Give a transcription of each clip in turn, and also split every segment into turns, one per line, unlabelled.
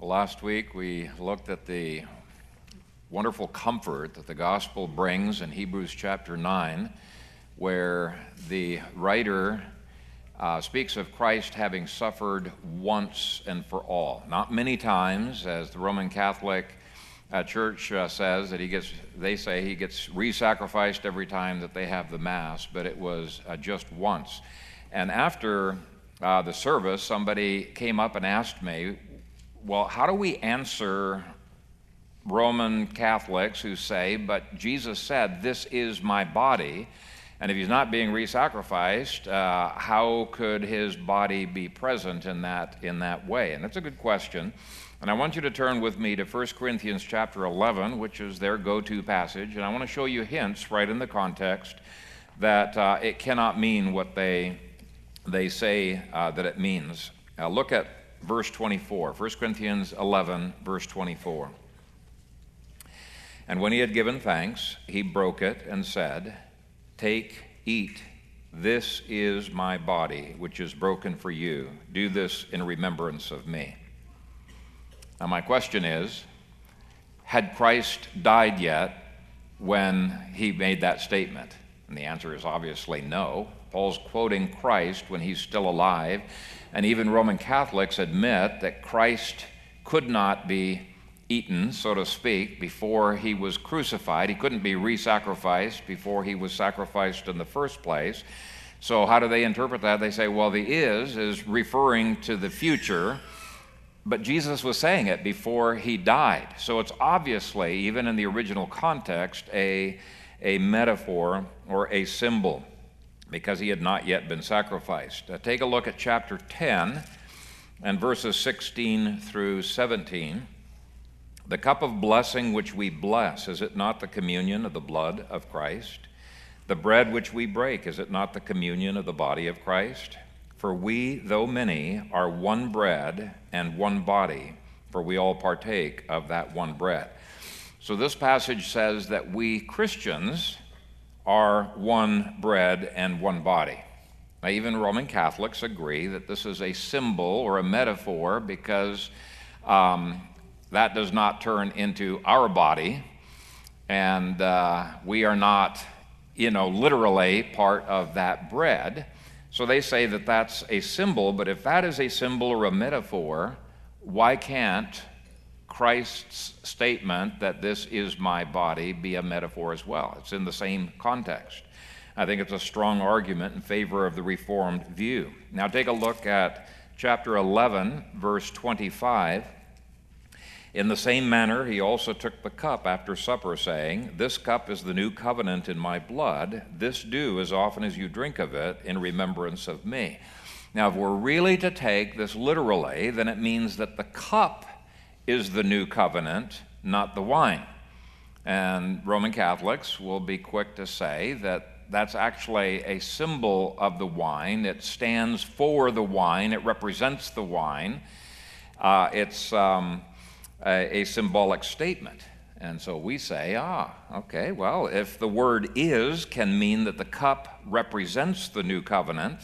Last week we looked at the wonderful comfort that the gospel brings in Hebrews chapter 9, where the writer uh, speaks of Christ having suffered once and for all. Not many times, as the Roman Catholic uh, Church uh, says that he gets, they say he gets re sacrificed every time that they have the Mass, but it was uh, just once. And after uh, the service, somebody came up and asked me, well, how do we answer Roman Catholics who say, but Jesus said, This is my body? And if he's not being re sacrificed, uh, how could his body be present in that, in that way? And that's a good question. And I want you to turn with me to 1 Corinthians chapter 11, which is their go to passage. And I want to show you hints right in the context that uh, it cannot mean what they, they say uh, that it means. Look at verse 24. 1 Corinthians 11, verse 24. And when he had given thanks, he broke it and said, Take, eat. This is my body, which is broken for you. Do this in remembrance of me. Now, my question is Had Christ died yet when he made that statement? And the answer is obviously no. Paul's quoting Christ when he's still alive, and even Roman Catholics admit that Christ could not be eaten, so to speak, before he was crucified. He couldn't be re sacrificed before he was sacrificed in the first place. So, how do they interpret that? They say, well, the is is referring to the future, but Jesus was saying it before he died. So, it's obviously, even in the original context, a, a metaphor or a symbol because he had not yet been sacrificed. Uh, take a look at chapter 10 and verses 16 through 17. The cup of blessing which we bless, is it not the communion of the blood of Christ? The bread which we break, is it not the communion of the body of Christ? For we, though many, are one bread and one body, for we all partake of that one bread. So this passage says that we Christians, are one bread and one body. Now, even Roman Catholics agree that this is a symbol or a metaphor because um, that does not turn into our body, and uh, we are not, you know, literally part of that bread. So they say that that's a symbol, but if that is a symbol or a metaphor, why can't Christ's statement that this is my body be a metaphor as well. It's in the same context. I think it's a strong argument in favor of the Reformed view. Now, take a look at chapter 11, verse 25. In the same manner, he also took the cup after supper, saying, This cup is the new covenant in my blood. This do as often as you drink of it in remembrance of me. Now, if we're really to take this literally, then it means that the cup is the new covenant, not the wine. And Roman Catholics will be quick to say that that's actually a symbol of the wine. It stands for the wine, it represents the wine. Uh, it's um, a, a symbolic statement. And so we say, ah, okay, well, if the word is can mean that the cup represents the new covenant,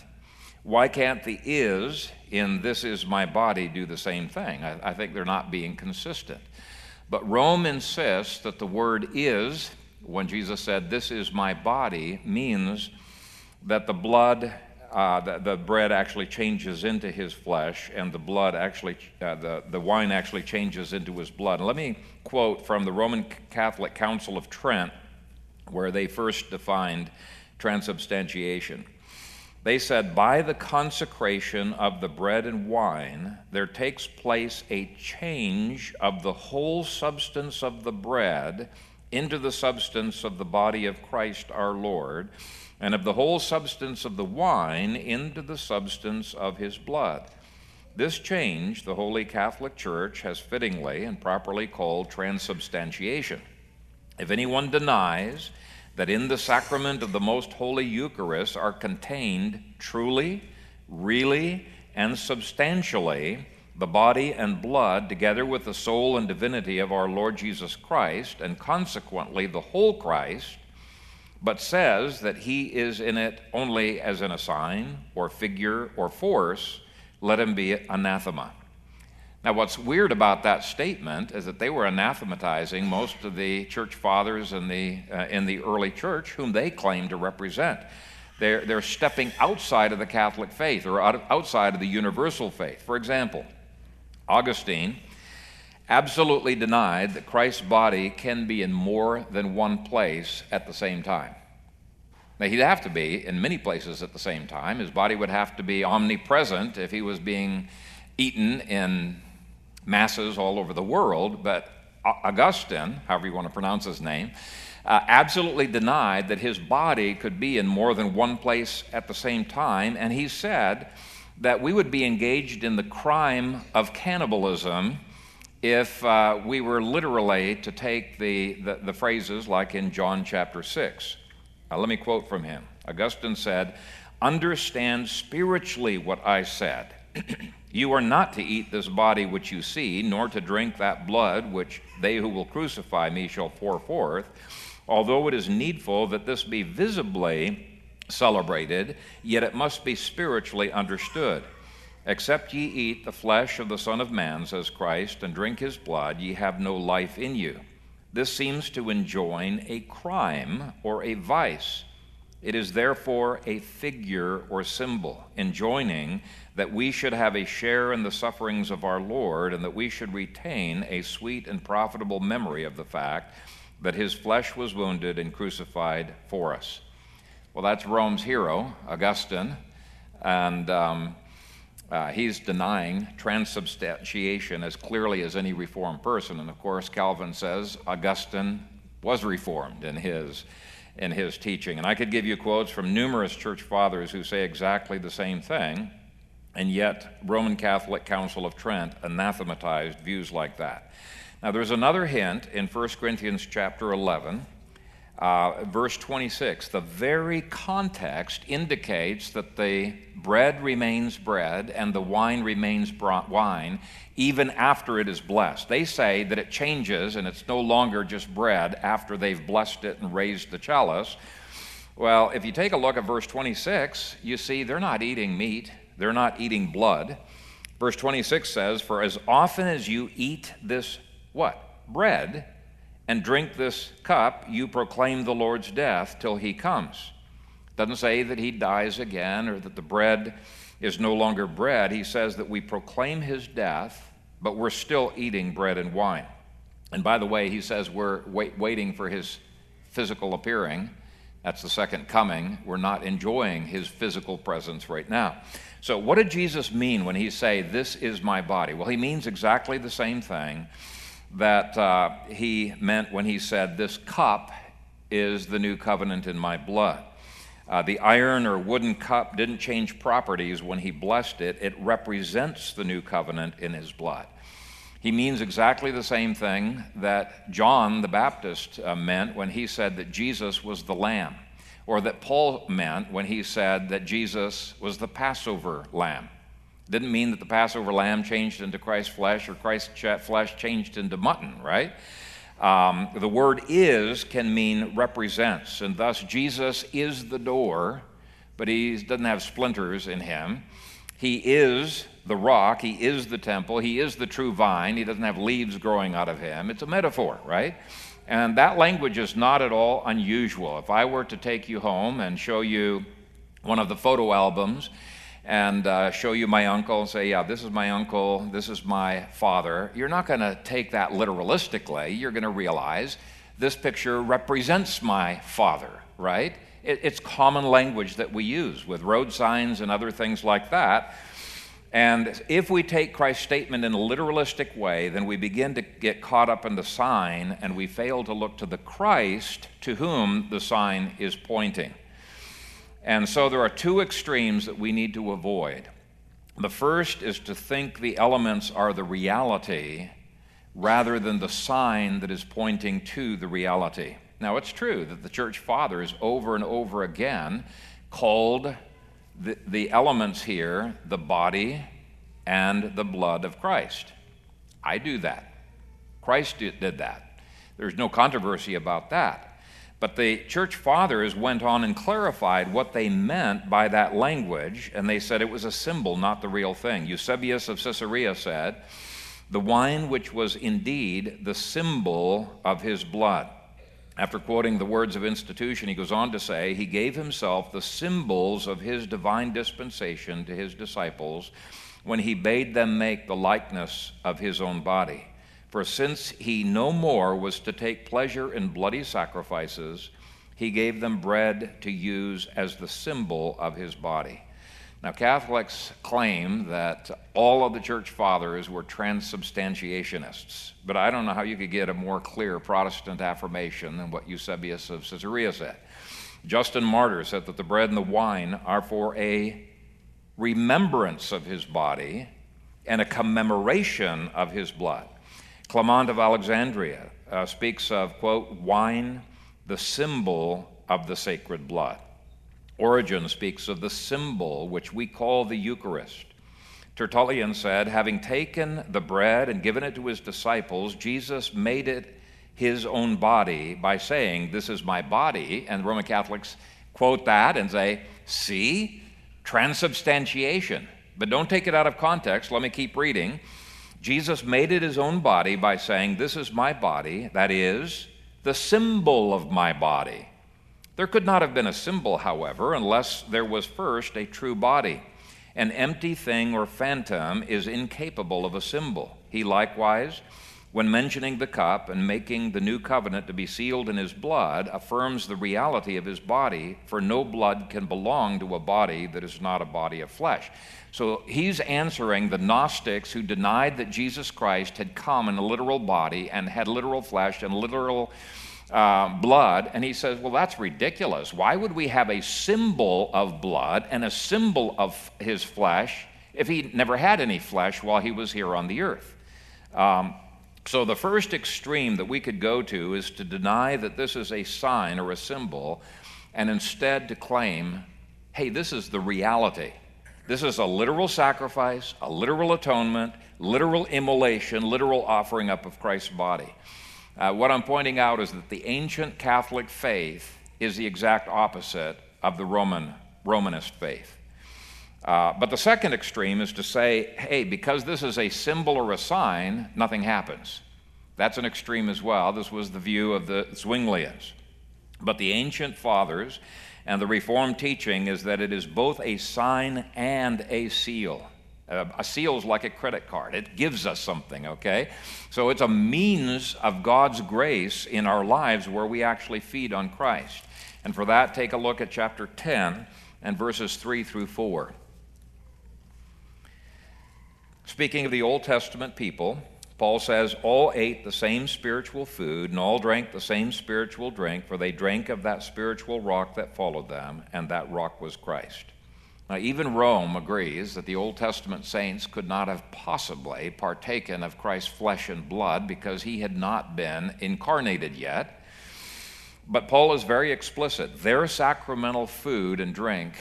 why can't the is in this is my body do the same thing? I, I think they're not being consistent. But Rome insists that the word is, when Jesus said, This is my body, means that the blood, uh, the, the, bread actually changes into his flesh, and the blood actually, uh, the, the wine actually changes into his blood. Let me quote from the Roman Catholic Council of Trent, where they first defined transubstantiation. They said, By the consecration of the bread and wine, there takes place a change of the whole substance of the bread into the substance of the body of Christ our Lord, and of the whole substance of the wine into the substance of his blood. This change the Holy Catholic Church has fittingly and properly called transubstantiation. If anyone denies that in the sacrament of the most holy Eucharist are contained truly, really, and substantially the body and blood, together with the soul and divinity of our Lord Jesus Christ, and consequently the whole Christ, but says that he is in it only as in a sign or figure or force, let him be anathema. Now, what's weird about that statement is that they were anathematizing most of the church fathers in the, uh, in the early church whom they claimed to represent. They're, they're stepping outside of the Catholic faith or out, outside of the universal faith. For example, Augustine absolutely denied that Christ's body can be in more than one place at the same time. Now, he'd have to be in many places at the same time. His body would have to be omnipresent if he was being eaten in masses all over the world, but Augustine, however you want to pronounce his name, uh, absolutely denied that his body could be in more than one place at the same time, and he said that we would be engaged in the crime of cannibalism if uh, we were literally to take the, the, the, phrases like in John chapter 6. Uh, let me quote from him. Augustine said, Understand spiritually what I said. You are not to eat this body which you see, nor to drink that blood which they who will crucify me shall pour forth. Although it is needful that this be visibly celebrated, yet it must be spiritually understood. Except ye eat the flesh of the Son of Man, says Christ, and drink his blood, ye have no life in you. This seems to enjoin a crime or a vice. It is therefore a figure or symbol, enjoining that we should have a share in the sufferings of our Lord, and that we should retain a sweet and profitable memory of the fact that his flesh was wounded and crucified for us. Well, that's Rome's hero, Augustine, and um, uh, he's denying transubstantiation as clearly as any Reformed person. And of course, Calvin says Augustine was Reformed in his, in his teaching. And I could give you quotes from numerous church fathers who say exactly the same thing. And yet, Roman Catholic Council of Trent anathematized views like that. Now, there's another hint in 1 Corinthians chapter 11, uh, verse 26. The very context indicates that the bread remains bread and the wine remains wine even after it is blessed. They say that it changes and it's no longer just bread after they've blessed it and raised the chalice. Well, if you take a look at verse 26, you see they're not eating meat they're not eating blood. Verse 26 says, For as often as you eat this what? Bread, and drink this cup, you proclaim the Lord's death till he comes. Doesn't say that he dies again or that the bread is no longer bread. He says that we proclaim his death, but we're still eating bread and wine. And by the way, he says we're wait, waiting for his physical appearing. That's the second coming. We're not enjoying his physical presence right now. So, what did Jesus mean when he say, "This is my body"? Well, he means exactly the same thing that uh, he meant when he said, "This cup is the new covenant in my blood." Uh, the iron or wooden cup didn't change properties when he blessed it. It represents the new covenant in his blood. He means exactly the same thing that John the Baptist uh, meant when he said that Jesus was the Lamb or that Paul meant when he said that Jesus was the Passover lamb. Didn't mean that the Passover lamb changed into Christ's flesh or Christ's flesh changed into mutton, right? Um, the word is can mean represents, and thus Jesus is the door, but he doesn't have splinters in him. He is the rock, he is the temple, he is the true vine, he doesn't have leaves growing out of him. It's a metaphor, right? And that language is not at all unusual. If I were to take you home and show you one of the photo albums and uh, show you my uncle and say, Yeah, this is my uncle, this is my father, you're not going to take that literalistically. You're going to realize this picture represents my father, right? It, it's common language that we use with road signs and other things like that. And if we take Christ's statement in a literalistic way, then we begin to get caught up in the sign and we fail to look to the Christ to whom the sign is pointing. And so there are two extremes that we need to avoid. The first is to think the elements are the reality rather than the sign that is pointing to the reality. Now, it's true that the church fathers over and over again called the, the elements here the body and the blood of Christ. I do that. Christ did that. There's no controversy about that. But the church fathers went on and clarified what they meant by that language, and they said it was a symbol, not the real thing. Eusebius of Caesarea said the wine which was indeed the symbol of his blood. After quoting the words of institution, he goes on to say, He gave himself the symbols of his divine dispensation to his disciples when he bade them make the likeness of his own body. For since he no more was to take pleasure in bloody sacrifices, he gave them bread to use as the symbol of his body. Now, Catholics claim that all of the church fathers were transubstantiationists, but I don't know how you could get a more clear Protestant affirmation than what Eusebius of Caesarea said. Justin Martyr said that the bread and the wine are for a remembrance of his body and a commemoration of his blood. Clement of Alexandria uh, speaks of, quote, wine, the symbol of the sacred blood. Origen speaks of the symbol which we call the Eucharist. Tertullian said, having taken the bread and given it to his disciples, Jesus made it his own body by saying, This is my body. And Roman Catholics quote that and say, See, transubstantiation. But don't take it out of context. Let me keep reading. Jesus made it his own body by saying, This is my body, that is, the symbol of my body. There could not have been a symbol, however, unless there was first a true body. An empty thing or phantom is incapable of a symbol. He likewise, when mentioning the cup and making the new covenant to be sealed in his blood, affirms the reality of his body, for no blood can belong to a body that is not a body of flesh. So he's answering the Gnostics who denied that Jesus Christ had come in a literal body and had literal flesh and literal uh, blood. And he says, Well, that's ridiculous. Why would we have a symbol of blood and a symbol of his flesh if he never had any flesh while he was here on the earth? Um, so, the first extreme that we could go to is to deny that this is a sign or a symbol, and instead to claim, hey, this is the reality. This is a literal sacrifice, a literal atonement, literal immolation, literal offering up of Christ's body. Uh, what I'm pointing out is that the ancient Catholic faith is the exact opposite of the Roman Romanist faith. Uh, but the second extreme is to say, hey, because this is a symbol or a sign, nothing happens. That's an extreme as well. This was the view of the Zwinglians. But the ancient fathers and the Reformed teaching is that it is both a sign and a seal. Uh, a seal is like a credit card, it gives us something, okay? So it's a means of God's grace in our lives where we actually feed on Christ. And for that, take a look at chapter 10 and verses 3 through 4. Speaking of the Old Testament people, Paul says, All ate the same spiritual food, and all drank the same spiritual drink, for they drank of that spiritual rock that followed them, and that rock was Christ. Now, even Rome agrees that the Old Testament saints could not have possibly partaken of Christ's flesh and blood because he had not been incarnated yet. But Paul is very explicit. Their sacramental food and drink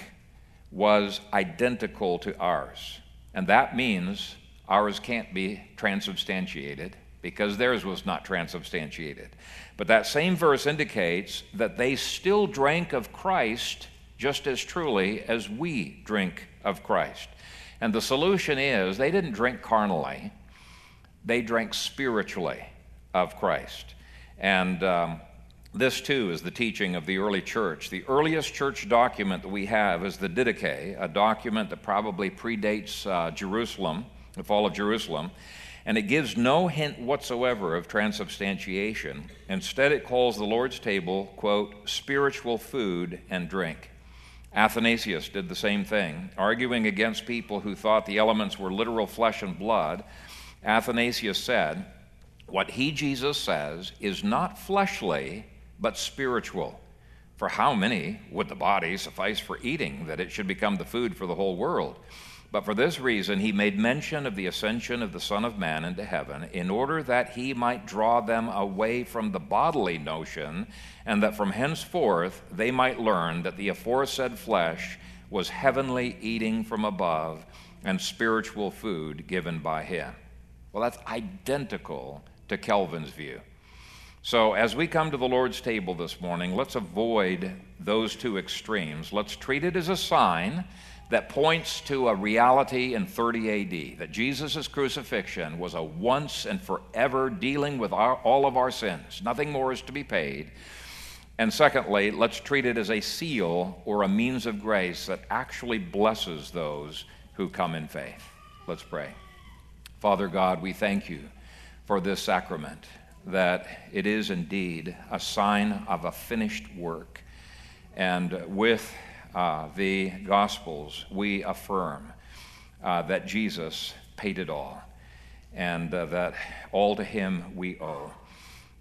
was identical to ours. And that means ours can't be transubstantiated because theirs was not transubstantiated. But that same verse indicates that they still drank of Christ just as truly as we drink of Christ. And the solution is they didn't drink carnally, they drank spiritually of Christ. And um, this, too, is the teaching of the early church. The earliest church document that we have is the Didache, a document that probably predates uh, Jerusalem, the fall of Jerusalem. And it gives no hint whatsoever of transubstantiation. Instead, it calls the Lord's table, quote, spiritual food and drink. Athanasius did the same thing, arguing against people who thought the elements were literal flesh and blood. Athanasius said, What he, Jesus, says is not fleshly, but spiritual. For how many would the body suffice for eating, that it should become the food for the whole world? But for this reason, he made mention of the ascension of the Son of Man into heaven, in order that he might draw them away from the bodily notion, and that from henceforth they might learn that the aforesaid flesh was heavenly eating from above and spiritual food given by him. Well, that's identical to Calvin's view. So, as we come to the Lord's table this morning, let's avoid those two extremes. Let's treat it as a sign that points to a reality in 30 AD that Jesus' crucifixion was a once and forever dealing with our, all of our sins. Nothing more is to be paid. And secondly, let's treat it as a seal or a means of grace that actually blesses those who come in faith. Let's pray. Father God, we thank you for this sacrament, that it is indeed a sign of a finished work. And with uh, the Gospels, we affirm uh, that Jesus paid it all and uh, that all to him we owe.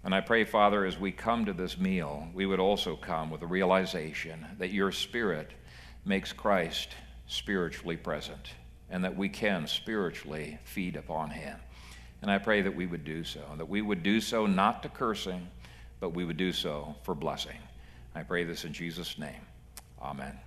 And I pray, Father, as we come to this meal, we would also come with a realization that your Spirit makes Christ spiritually present and that we can spiritually feed upon him. And I pray that we would do so, that we would do so not to cursing, but we would do so for blessing. I pray this in Jesus' name. Amen.